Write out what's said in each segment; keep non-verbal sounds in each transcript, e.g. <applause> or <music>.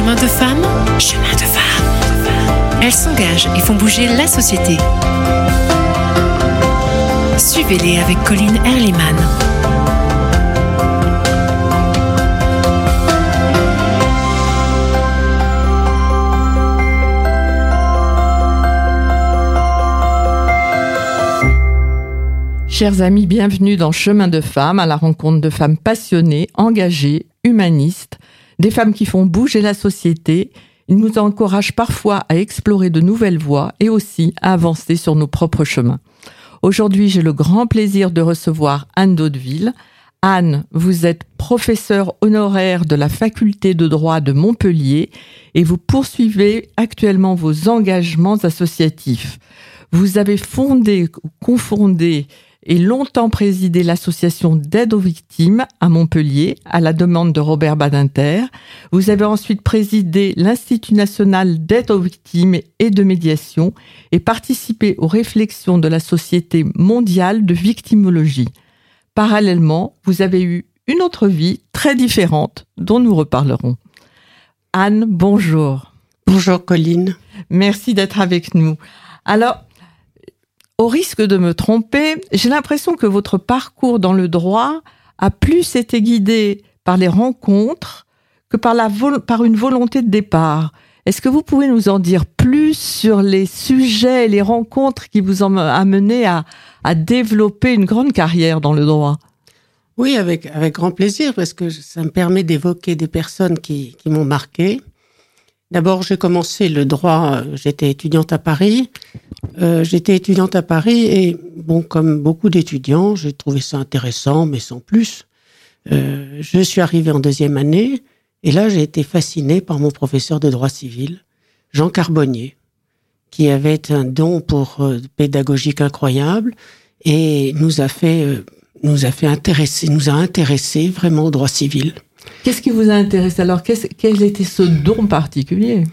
Chemin de femmes, chemin de femmes. Elles s'engagent et font bouger la société. Suivez-les avec Colline Erliman. Chers amis, bienvenue dans Chemin de femmes, à la rencontre de femmes passionnées, engagées, humanistes, des femmes qui font bouger la société. Ils nous encouragent parfois à explorer de nouvelles voies et aussi à avancer sur nos propres chemins. Aujourd'hui, j'ai le grand plaisir de recevoir Anne Daudeville. Anne, vous êtes professeure honoraire de la faculté de droit de Montpellier et vous poursuivez actuellement vos engagements associatifs. Vous avez fondé, confondé et longtemps présidé l'association d'aide aux victimes à Montpellier à la demande de Robert Badinter. Vous avez ensuite présidé l'Institut national d'aide aux victimes et de médiation et participé aux réflexions de la Société mondiale de victimologie. Parallèlement, vous avez eu une autre vie très différente dont nous reparlerons. Anne, bonjour. Bonjour Colline. Merci d'être avec nous. Alors, au risque de me tromper, j'ai l'impression que votre parcours dans le droit a plus été guidé par les rencontres que par, la par une volonté de départ. Est-ce que vous pouvez nous en dire plus sur les sujets et les rencontres qui vous ont amené à, à développer une grande carrière dans le droit? Oui, avec, avec grand plaisir, parce que ça me permet d'évoquer des personnes qui, qui m'ont marqué. D'abord, j'ai commencé le droit, j'étais étudiante à Paris. Euh, j'étais étudiante à Paris et, bon, comme beaucoup d'étudiants, j'ai trouvé ça intéressant, mais sans plus. Euh, je suis arrivée en deuxième année et là, j'ai été fascinée par mon professeur de droit civil, Jean Carbonnier, qui avait un don pour euh, pédagogique incroyable et nous a fait, euh, nous a fait intéresser, nous a intéressé vraiment au droit civil. Qu'est-ce qui vous a intéressé alors Quel était ce don particulier?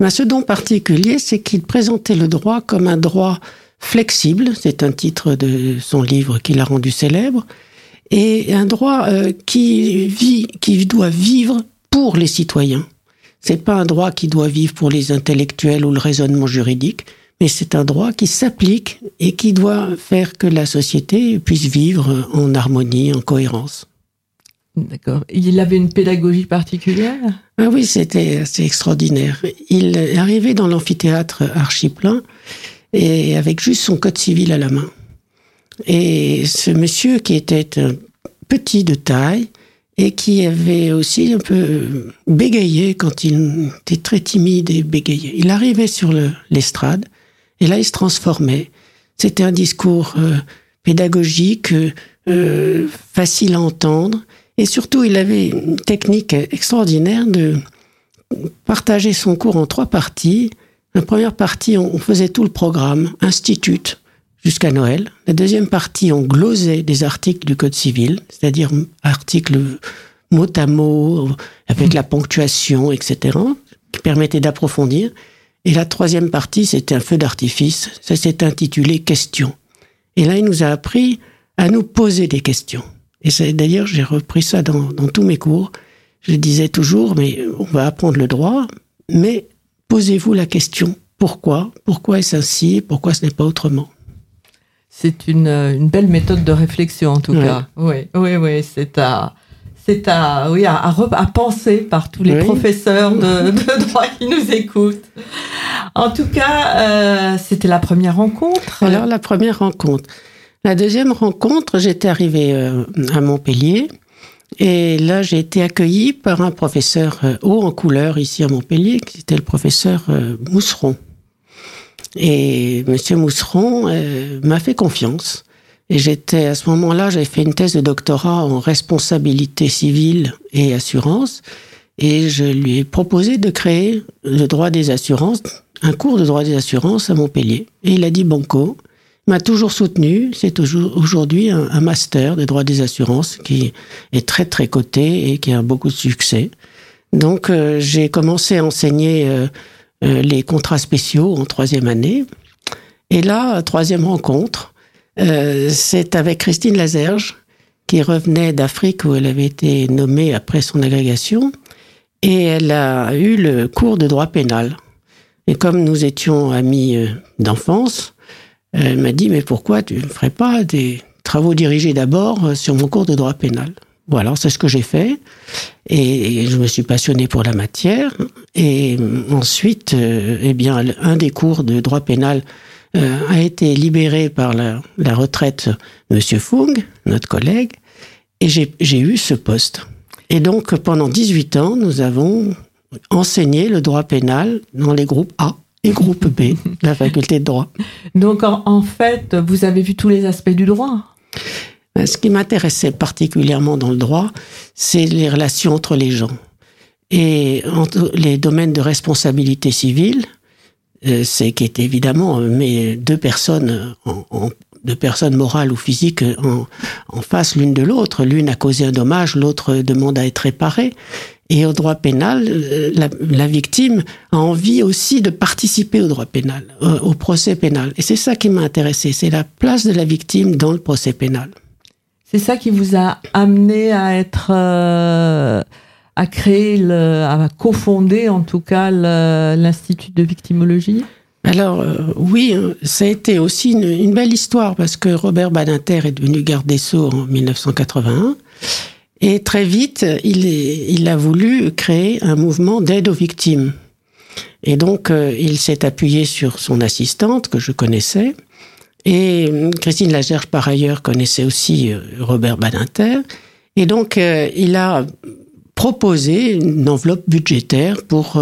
Ben, Ce don particulier, c'est qu'il présentait le droit comme un droit flexible, c'est un titre de son livre qu'il a rendu célèbre, et un droit euh, qui vit, qui doit vivre pour les citoyens. C'est pas un droit qui doit vivre pour les intellectuels ou le raisonnement juridique, mais c'est un droit qui s'applique et qui doit faire que la société puisse vivre en harmonie, en cohérence. D'accord. Il avait une pédagogie particulière? Ah oui, c'était assez extraordinaire. Il est arrivé dans l'amphithéâtre archiplein et avec juste son code civil à la main. Et ce monsieur qui était petit de taille et qui avait aussi un peu bégayé quand il était très timide et bégayé. Il arrivait sur l'estrade et là il se transformait. C'était un discours euh, pédagogique, euh, facile à entendre et surtout, il avait une technique extraordinaire de partager son cours en trois parties. La première partie, on faisait tout le programme, institut, jusqu'à Noël. La deuxième partie, on glosait des articles du Code civil, c'est-à-dire articles mot à mot, avec la ponctuation, etc., qui permettaient d'approfondir. Et la troisième partie, c'était un feu d'artifice. Ça s'est intitulé Questions. Et là, il nous a appris à nous poser des questions. Et d'ailleurs, j'ai repris ça dans, dans, tous mes cours. Je disais toujours, mais on va apprendre le droit, mais posez-vous la question pourquoi? Pourquoi est-ce ainsi? Pourquoi ce n'est pas autrement? C'est une, une, belle méthode de réflexion, en tout cas. Oui, oui, oui. C'est à, c'est à, oui, à, à, penser par tous les professeurs de, <laughs> de, droit qui nous écoutent. En tout cas, euh, c'était la première rencontre. Alors, la première rencontre. La deuxième rencontre, j'étais arrivée euh, à Montpellier. Et là, j'ai été accueillie par un professeur euh, haut en couleur ici à Montpellier, qui était le professeur euh, Mousseron. Et Monsieur Mousseron m'a fait confiance. Et j'étais à ce moment-là, j'avais fait une thèse de doctorat en responsabilité civile et assurance. Et je lui ai proposé de créer le droit des assurances, un cours de droit des assurances à Montpellier. Et il a dit banco m'a toujours soutenu. C'est aujourd'hui un, master de droit des assurances qui est très très coté et qui a beaucoup de succès. Donc euh, j'ai commencé à enseigner euh, euh, les contrats spéciaux en troisième année. Et là, troisième rencontre, c'est avec Christine Lazerge qui revenait d'Afrique où elle avait été nommée après son agrégation. Et elle a eu le cours de droit pénal. Et comme nous étions amis d'enfance, elle m'a dit, mais pourquoi tu ne ferais pas des travaux dirigés d'abord euh, sur mon cours de droit pénal? Voilà, c'est ce que j'ai fait. Et je me suis passionné pour la matière. Et ensuite, euh, eh bien, un des cours de droit pénal a été libéré par la, la retraite de M. Fung, notre collègue, et j'ai eu ce poste. Et donc, pendant 18 ans, nous avons enseigné le droit pénal dans les groupes A et groupe B, la faculté de droit. Donc, en, fait, vous avez vu tous les aspects du droit ben, Ce qui m'intéressait particulièrement dans le droit, c'est les relations entre les gens. Et entre les domaines de responsabilité civile, euh, c'est qui est évidemment mais deux personnes en, en, de personnes morales ou physiques en, en face l'une de l'autre. L'une a causé un dommage, l'autre demande à être réparée. Et au droit pénal, euh, la, la, victime a envie aussi de participer au droit pénal, euh, au procès pénal. Et c'est ça qui m'a intéressé, c'est la place de la victime dans le procès pénal. C'est ça qui vous a amené à être, euh, à créer, le, à cofonder en tout cas l'institut de victimologie? Alors euh, oui, hein, ça a été aussi une, une, belle histoire parce que Robert Badinter est devenu garde des Sceaux en 1981 et très vite il, a voulu créer un mouvement d'aide aux victimes. Et donc euh, il s'est appuyé sur son assistante que je connaissais et euh, Christine Lagerge par ailleurs connaissait aussi Robert Badinter et donc il a proposé une enveloppe budgétaire pour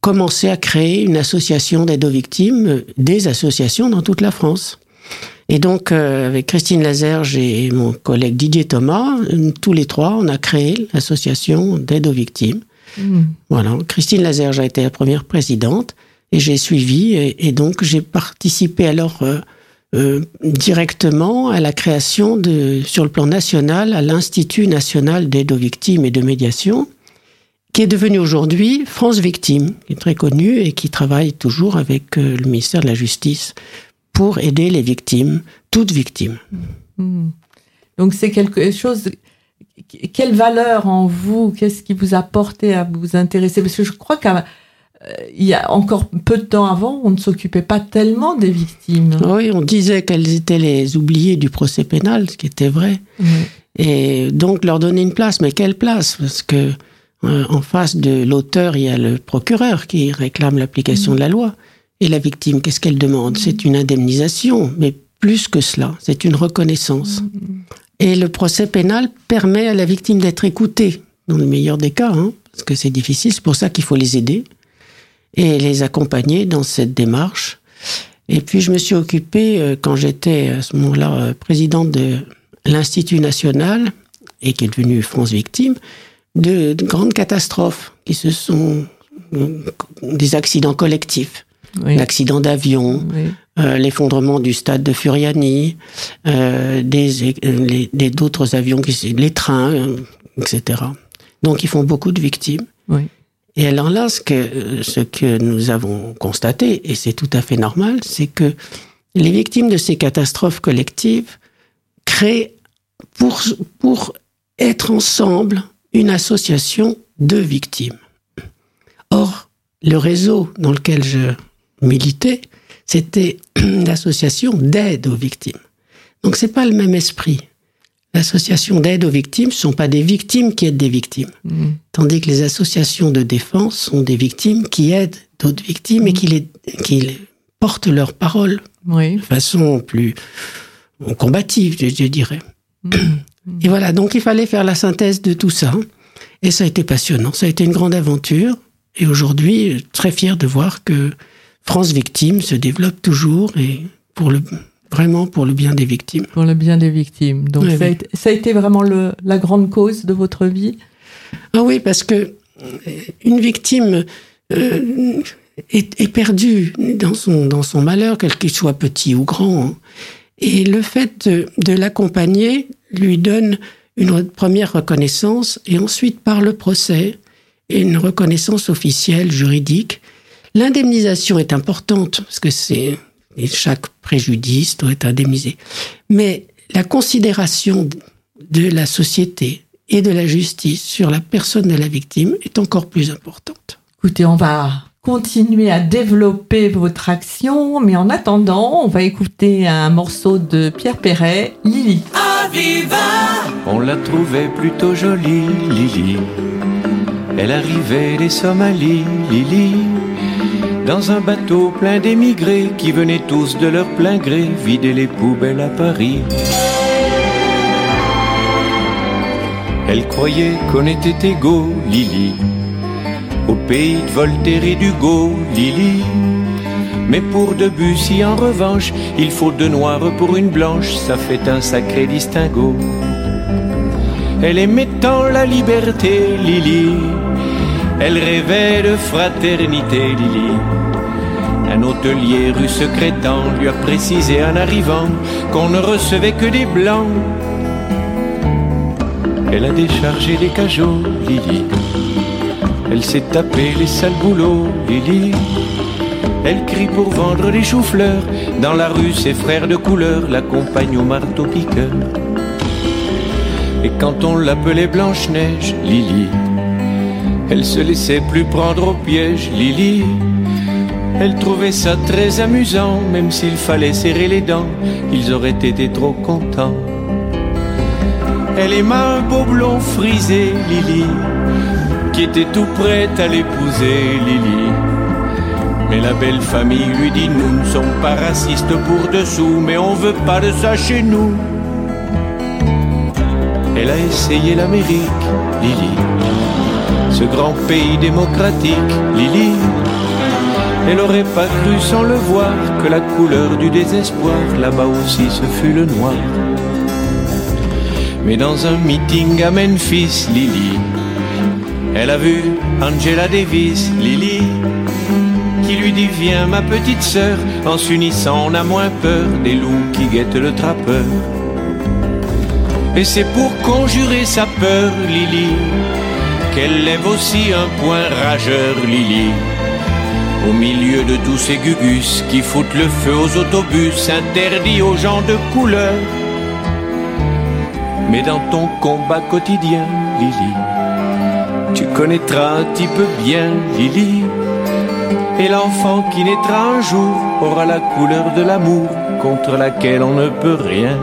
commencer à créer une association d'aide aux victimes, des associations dans toute la France. Et donc, euh, avec Christine Lazerge et mon collègue Didier Thomas, tous les trois, on a créé l'association d'aide aux victimes. Mmh. Voilà. Christine Lazerge a été la première présidente et j'ai suivi et, et donc j'ai participé alors euh, euh, directement à la création de, sur le plan national, à l'Institut national d'aide aux victimes et de médiation qui est devenu aujourd'hui France Victime, qui est très connu et qui travaille toujours avec euh, le ministère de la Justice pour aider les victimes, toutes victimes. Mmh. Donc c'est quelque chose. Quelle valeur en vous Qu'est-ce qui vous a porté à vous intéresser? Parce que je crois qu'il y a encore peu de temps avant, on ne s'occupait pas tellement des victimes. Oui, on disait qu'elles étaient les oubliées du procès pénal, ce qui était vrai. Mmh. Et donc leur donner une place, mais quelle place? Parce que euh, en face de l'auteur, il y a le procureur qui réclame l'application mmh. de la loi. Et la victime, qu'est-ce qu'elle demande? C'est une indemnisation, mais plus que cela, c'est une reconnaissance. Mmh. Et le procès pénal permet à la victime d'être écoutée, dans le meilleur des cas, hein, parce que c'est difficile, c'est pour ça qu'il faut les aider et les accompagner dans cette démarche. Et puis je me suis occupée, euh, quand j'étais à ce moment-là euh, présidente de l'Institut national, et qui est devenu France Victime, de, de, grandes catastrophes qui se sont des accidents collectifs, oui. l'accident d'avion, oui. euh, l'effondrement du stade de Furiani, euh, des d'autres avions, qui, les trains, euh, etc. Donc ils font beaucoup de victimes. Oui. Et alors là, ce que, ce que nous avons constaté, et c'est tout à fait normal, c'est que les victimes de ces catastrophes collectives créent pour, pour être ensemble une association de victimes. Or, le réseau dans lequel je militais, c'était <clears throat> l'association d'aide aux victimes. Donc c'est pas le même esprit. L'association d'aide aux victimes ne sont pas des victimes qui aident des victimes. Mmh. Tandis que les associations de défense sont des victimes qui aident d'autres victimes mmh. et qui, les, qui les portent leurs paroles oui. de façon plus combative, je, je dirais. <clears throat> Mmh. Et voilà, donc il fallait faire la synthèse de tout ça. Et ça a été passionnant, ça a été une grande aventure. Et aujourd'hui, très fier de voir que France Victime se développe toujours et pour le, vraiment pour le bien des victimes. Pour le bien des victimes. Donc oui, ça, oui. A été, ça, A été, vraiment le, la grande cause de votre vie? Ah oui, parce que euh, une victime euh, est, est, perdue dans son, dans son malheur, quel qu'il soit petit ou grand. Et le fait de, de l'accompagner lui donne une première reconnaissance et ensuite par le procès une reconnaissance officielle juridique. L'indemnisation est importante parce que c'est chaque préjudice doit être indemnisé. Mais la considération de la société et de la justice sur la personne de la victime est encore plus importante. Écoutez, on va continuer à développer votre action, mais en attendant, on va écouter un morceau de Pierre Perret, Lily. On la trouvait plutôt jolie, Lily. Elle arrivait des Somalies, Lily. Dans un bateau plein d'émigrés qui venaient tous de leur plein gré vider les poubelles à Paris. Elle croyait qu'on était égaux, Lily au pays de Voltaire et d'Hugo, Lily. Mais pour Debussy, en revanche, il faut deux noirs pour une blanche, ça fait un sacré distinguo. Elle aimait tant la liberté, Lily. Elle rêvait de fraternité, Lily. Un hôtelier rue secrétant lui a précisé en arrivant qu'on ne recevait que des blancs. Elle a déchargé les cajots, Lily. Elle s'est tapée les sales boulots, Lily. Elle crie pour vendre des choux-fleurs. Dans la rue, ses frères de couleur l'accompagnent au marteau-piqueur. Et quand on l'appelait Blanche-Neige, Lily, elle se laissait plus prendre au piège, Lily. Elle trouvait ça très amusant, même s'il fallait serrer les dents, ils auraient été trop contents. Elle aima un beau blond frisé, Lily qui était tout prête à l'épouser, Lily. Mais la belle famille lui dit Nous ne sommes pas racistes pour dessous, mais on veut pas de ça chez nous. Elle a essayé l'Amérique, Lily. Ce grand pays démocratique, Lily. Elle aurait pas cru sans le voir que la couleur du désespoir, là-bas aussi, ce fut le noir. Mais dans un meeting à Memphis, Lily, elle a vu Angela Davis, Lily, qui lui dit Viens ma petite sœur, en s'unissant on a moins peur des loups qui guettent le trappeur. Et c'est pour conjurer sa peur, Lily, qu'elle lève aussi un point rageur, Lily. Au milieu de tous ces gugus qui foutent le feu aux autobus interdits aux gens de couleur. Mais dans ton combat quotidien, Lily, tu connaîtras un petit peu bien Lily. Et l'enfant qui naîtra un jour aura la couleur de l'amour contre laquelle on ne peut rien.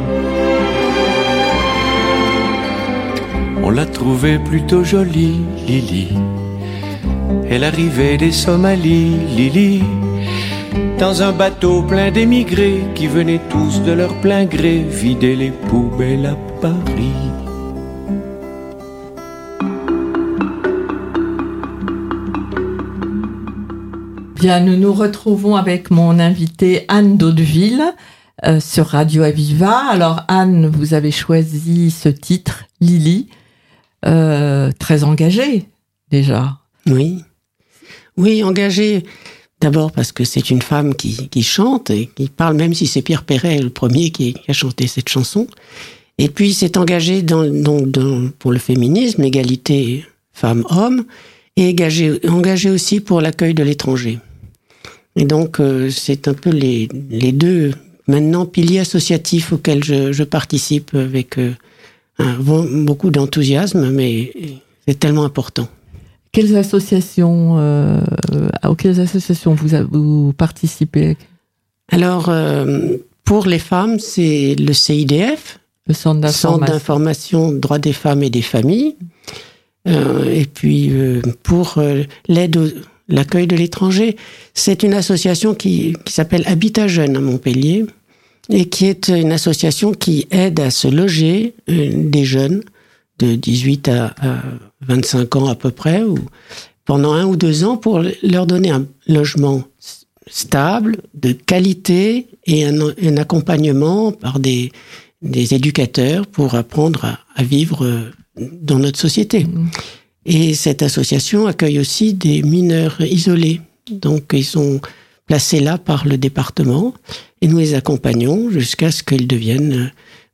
On l'a trouvée plutôt jolie, Lily. Elle arrivait des Somalies, Lily. Dans un bateau plein d'émigrés qui venaient tous de leur plein gré vider les poubelles à Paris. Bien, nous nous retrouvons avec mon invité Anne Daudeville euh, sur Radio Aviva. Alors Anne, vous avez choisi ce titre, Lily, euh, très engagée déjà. Oui, oui, engagée. D'abord parce que c'est une femme qui, qui, chante et qui parle, même si c'est Pierre Perret le premier qui, a chanté cette chanson. Et puis c'est engagée dans, dans, pour le féminisme, l'égalité femmes-hommes, et engagée, engagée aussi pour l'accueil de l'étranger. Et donc, euh, c'est un peu les, les, deux, maintenant, piliers associatifs auxquels je, participe avec euh, beaucoup d'enthousiasme, mais c'est tellement important. Quelles associations, euh, auxquelles associations vous, vous participez? Alors, euh, pour les femmes, c'est le CIDF, le Centre d'information droits des femmes et des familles. Euh, et puis, pour l'aide aux l'accueil de l'étranger. C'est une association qui, qui s'appelle Habitat Jeune à Montpellier et qui est une association qui aide à se loger euh, des jeunes de 18 à, 25 ans à peu près, ou pendant un ou deux ans pour leur donner un logement stable, de qualité et un, un accompagnement par des, des éducateurs pour apprendre à, à vivre dans notre société. Mmh. Et cette association accueille aussi des mineurs isolés. Donc ils sont placés là par le département et nous les accompagnons jusqu'à ce qu'ils deviennent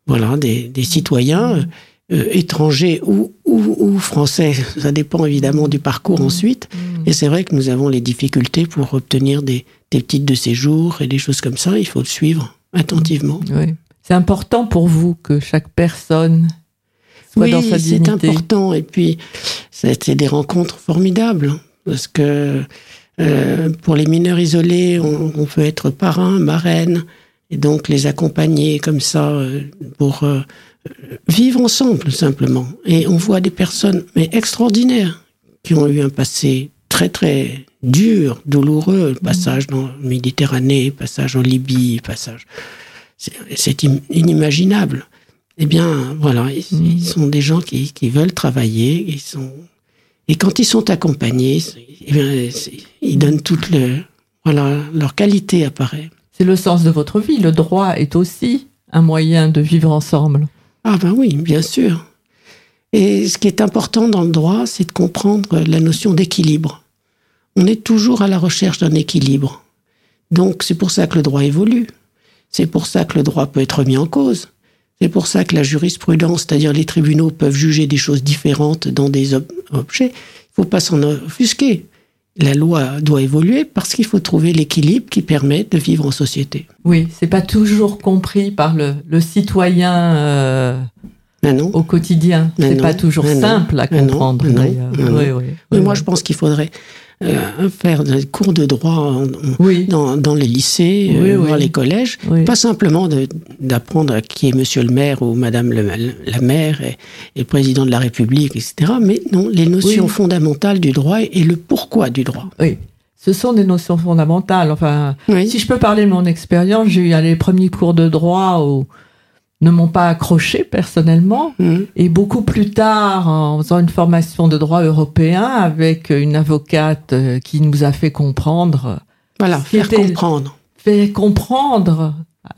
voilà des, des citoyens euh, étrangers ou, ou, ou, français. Ça dépend évidemment du parcours mmh. ensuite. Mmh. Et c'est vrai que nous avons les difficultés pour obtenir des, des titres de séjour et des choses comme ça. Il faut le suivre attentivement. Oui. C'est important pour vous que chaque personne soit oui, dans sa c'est dignité. important. Et puis, c'était des rencontres formidables. Parce que euh, pour les mineurs isolés, on, on peut être parrain, marraine, et donc les accompagner comme ça euh, pour euh, vivre ensemble, simplement. Et on voit des personnes mais extraordinaires qui ont eu un passé très, très dur, douloureux, passage dans la Méditerranée, passage en Libye, passage... C'est c'est im- inimaginable. Eh bien, voilà, ils, ils sont des gens qui, qui veulent travailler, ils sont et quand ils sont accompagnés, eh bien, ils donnent toute le voilà leur qualité apparaît. C'est le sens de votre vie. Le droit est aussi un moyen de vivre ensemble. Ah ben oui, bien sûr. Et ce qui est important dans le droit, c'est de comprendre la notion d'équilibre. On est toujours à la recherche d'un équilibre. Donc c'est pour ça que le droit évolue. C'est pour ça que le droit peut être mis en cause. C'est pour ça que la jurisprudence, c'est-à-dire les tribunaux, peuvent juger des choses différentes dans des ob- objets. Il ne faut pas s'en offusquer. La loi doit évoluer parce qu'il faut trouver l'équilibre qui permet de vivre en société. Oui, c'est pas toujours compris par le, le citoyen euh, non. au quotidien. Mais C'est pas toujours simple à comprendre mais. Oui, oui, Mais moi, je pense qu'il faudrait euh, faire des cours de droit en- en- Oui, dans, dans les lycées, Oui, euh, oui. dans les collèges. Pas simplement d'apprendre qui est monsieur le maire ou madame le- la maire et, et le président de la République, etc. Mais non, les notions fondamentales du droit et le pourquoi du droit. oui. Ce sont des notions fondamentales. Enfin, si je peux parler de mon expérience, j'ai eu les premiers cours de droit où ne m'ont pas accroché personnellement. Mhm. Et beaucoup plus tard, en faisant une formation de droit européen avec une avocate euh, qui nous a fait comprendre, Voilà, faire comprendre. fait comprendre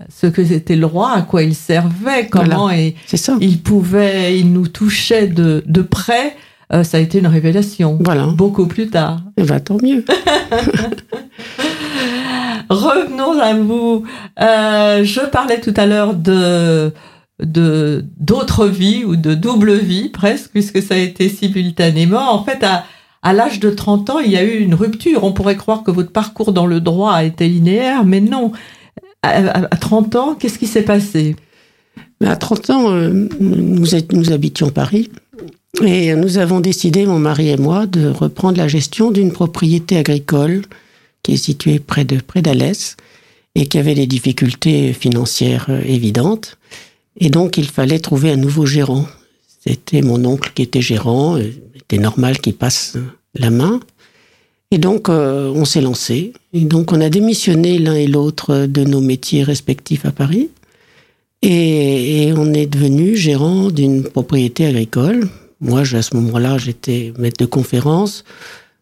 ce que c'était le droit, à quoi il servait, comment et C'est ça. il pouvait, il nous touchait de, de près. Euh, ça a été une révélation. Voilà. Beaucoup plus tard. Eh ben, tant mieux. <laughs> Revenons à vous. Euh, je parlais tout à l'heure de d'autres vies ou de double vie presque puisque ça a été simultanément. En fait, à à l'âge de 30 ans, il y a eu une rupture. On pourrait croire que votre parcours dans le droit a été linéaire, mais non. À, à- à 30 ans, qu'est-ce qui s'est passé? À 30 ans, euh, nous, nous habitions Paris et nous avons décidé, mon mari et moi, de reprendre la gestion d'une propriété agricole qui est située près de près d'Alès et qui avait des difficultés financières euh, évidentes. Et donc, il fallait trouver un nouveau gérant. C'était mon oncle qui était gérant. euh, C'était normal qu'il passe la main. Et donc, euh, on s'est lancé. Et donc, on a démissionné l'un et l'autre de nos métiers respectifs à Paris. Et, et on est devenu gérant d'une propriété agricole. Moi, à ce moment-là, j'étais maître de conférence.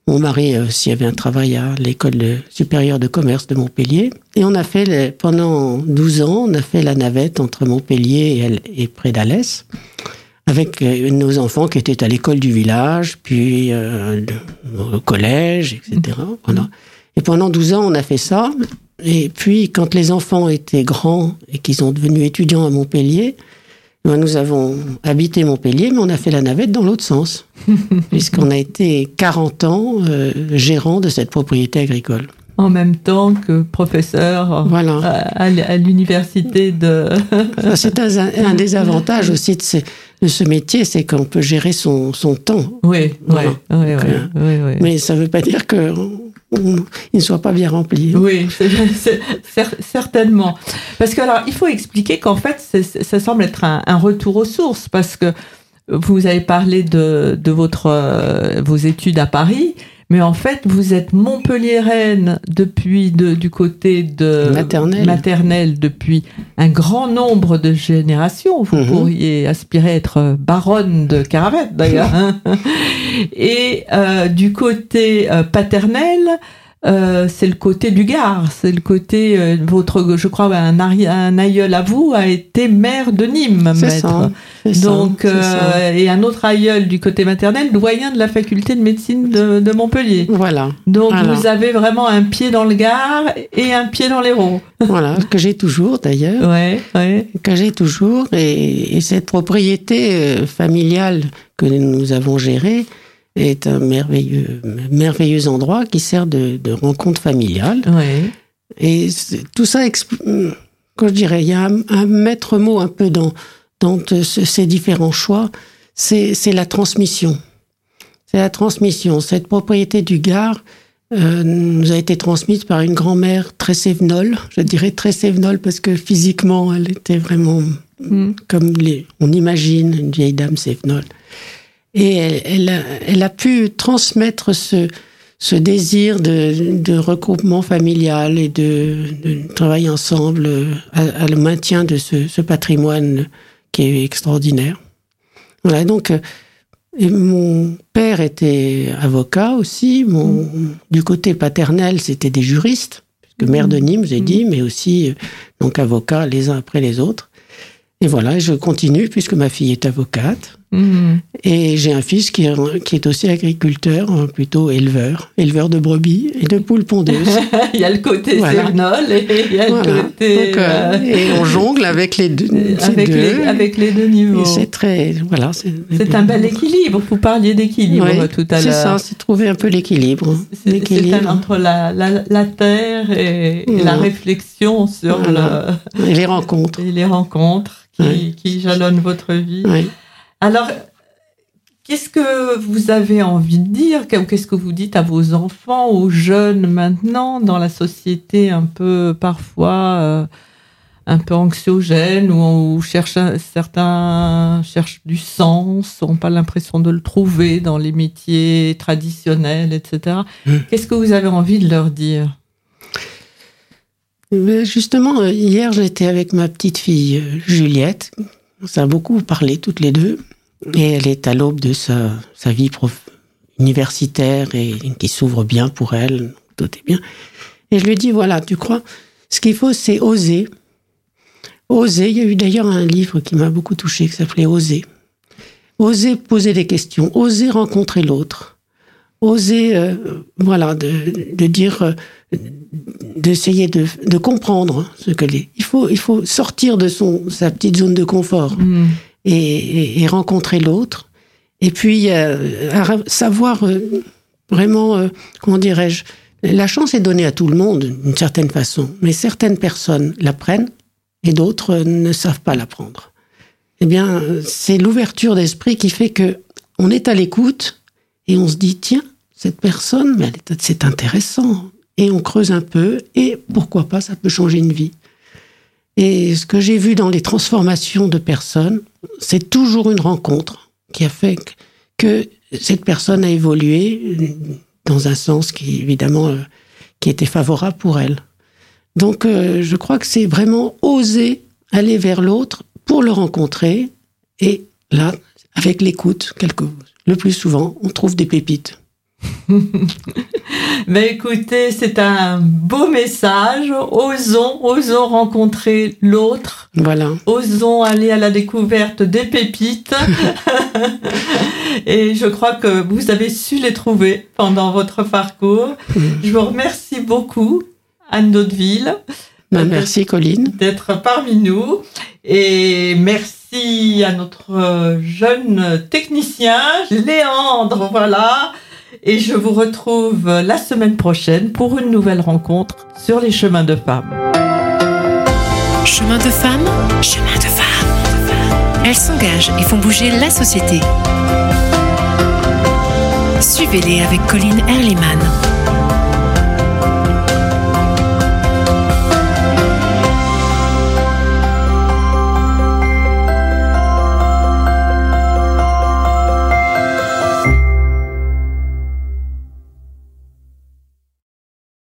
Mon mari euh, aussi avait un travail à l'école supérieure de commerce de Montpellier. Et on a fait, les- pendant 12 ans, on a fait la navette entre Montpellier et, près d'Alès, avec euh, nos enfants qui étaient à l'école du village, puis euh, au collège, etc. Voilà. Et pendant 12 ans, on a fait ça. Et puis, quand les enfants étaient grands et qu'ils sont devenus étudiants à Montpellier, nous avons habité Montpellier, mais on a fait la navette dans l'autre sens, <laughs> puisqu'on a été 40 ans euh, gérant de cette propriété agricole. en même temps que professeur Voilà. à, à- l'université de. C'est un, un des avantages aussi de ce, de ce métier, c'est qu'on peut gérer son, son temps. oui, oui, Voilà. oui, oui, Donc, euh. Mais ça ne veut pas dire que il ne soit pas bien rempli. Oui, <laughs> certainement. Parce que alors, il faut expliquer qu'en fait, ça semble être un, un retour aux sources, parce que vous avez parlé de, de votre euh, vos études à Paris, mais en fait, vous êtes Montpelliéraine depuis de, du côté de Maternelle. maternelle depuis un grand nombre de générations. Vous Mhm. pourriez aspirer à être baronne de Caravette, d'ailleurs. hein. <laughs> Et euh, du côté euh, paternel, euh, c'est le côté du Gard, c'est le côté euh, votre, je crois, un, arri- un aïeul à vous a été maire de Nîmes, maître. ça. Donc, euh, et un autre aïeul du côté maternel, doyen de la faculté de médecine de, de Montpellier. Voilà. Donc, Voilà. vous avez vraiment un pied dans le Gard et un pied dans l'Hérault. <laughs> Voilà, que j'ai toujours d'ailleurs. Ouais, ouais. que j'ai toujours. Et, et cette propriété euh, familiale que nous avons gérée est un merveilleux, merveilleux endroit qui sert de, de rencontre familiale. ouais. Et tout ça, que je dirais, il y a un, un maître mot un peu dans, dans te- ces différents choix, c'est la transmission. C'est la transmission. Cette propriété du Gard euh, nous a été transmise par une grand-mère très sévenole. Je dirais très sévenole parce que physiquement, elle était vraiment mm. comme les, on imagine une vieille dame sévenole. Et elle, a, elle a pu transmettre ce, ce désir de, de, regroupement familial et de, de travail ensemble à, à, le maintien de ce, ce, patrimoine qui est extraordinaire. Voilà, donc euh, et mon père était avocat aussi. Mon, Du côté paternel, c'était des juristes, puisque maire de Nîmes, j'ai dit, mais aussi euh, donc avocats les uns après les autres. Et voilà, je continue puisque ma fille est avocate. Mhm. Et j'ai un fils qui est, qui est, aussi agriculteur, hein, plutôt éleveur, éleveur de brebis et de poules pondeuses. <laughs> il y a le côté voilà. et il y a le côté. Donc, euh, et on jongle avec les deux. Avec, deux. Les, avec les deux niveaux. C'est très. Voilà. C'est un bel équilibre. Vous parliez d'équilibre tout à l'heure. C'est ça, c'est trouver un peu l'équilibre. C'est entre la, la, la, terre et, et la réflexion sur voilà. le. Et les rencontres. <laughs> Et les rencontres qui, qui jalonnent votre vie. Oui. Alors, qu'est-ce que vous avez envie de dire Qu'est-ce que vous dites à vos enfants, aux jeunes maintenant, dans la société un peu parfois euh, un peu anxiogène, où on cherche certains cherchent du sens, n'ont pas l'impression de le trouver dans les métiers traditionnels, etc. Mmh. Qu'est-ce que vous avez envie de leur dire? Justement, hier, j'étais avec ma petite fille euh, Juliette. On a beaucoup parlé toutes les deux. Et elle est à l'aube de sa, vie universitaire et qui s'ouvre bien pour elle, tout est bien. Et je lui dis, voilà, tu crois, ce qu'il faut, c'est oser. Oser, il y a eu d'ailleurs un livre qui m'a beaucoup touché qui s'appelait Oser. Oser poser des questions, oser rencontrer l'autre, oser, euh, voilà, de, dire, euh, d'essayer de, comprendre ce que les. Il faut, il faut sortir de son, sa petite zone de confort. Mmh et, rencontrer l'autre. Et puis, euh, savoir euh, vraiment, euh, comment dirais-je, la chance est donnée à tout le monde d'une certaine façon, mais certaines personnes la prennent et d'autres ne savent pas la prendre. Eh bien, c'est l'ouverture d'esprit qui fait que on est à l'écoute et on se dit tiens, cette personne, c'est intéressant. Et on creuse un peu et pourquoi pas, ça peut changer une vie. Et ce que j'ai vu dans les transformations de personnes, c'est toujours une rencontre qui a fait que cette personne a évolué dans un sens qui, évidemment, euh, qui était favorable pour elle. Donc, euh, je crois que c'est vraiment oser aller vers l'autre pour le rencontrer. Et là, avec l'écoute, le plus souvent, on trouve des pépites. Mais <laughs> écoutez, c'est un beau message. Osons, osons rencontrer l'autre. Voilà. Osons aller à la découverte des pépites. <laughs> Et je crois que vous avez su les trouver pendant votre parcours. Je vous remercie beaucoup, Anne Daudeville. Ben, merci, Colline. D'être parmi nous. Et merci à notre jeune technicien, Léandre, voilà et je vous retrouve la semaine prochaine pour une nouvelle rencontre sur les chemins de femmes. Chemin de femmes, chemin de femmes. Elles s'engagent et font bouger la société. Suivez-les avec Colline Erliman.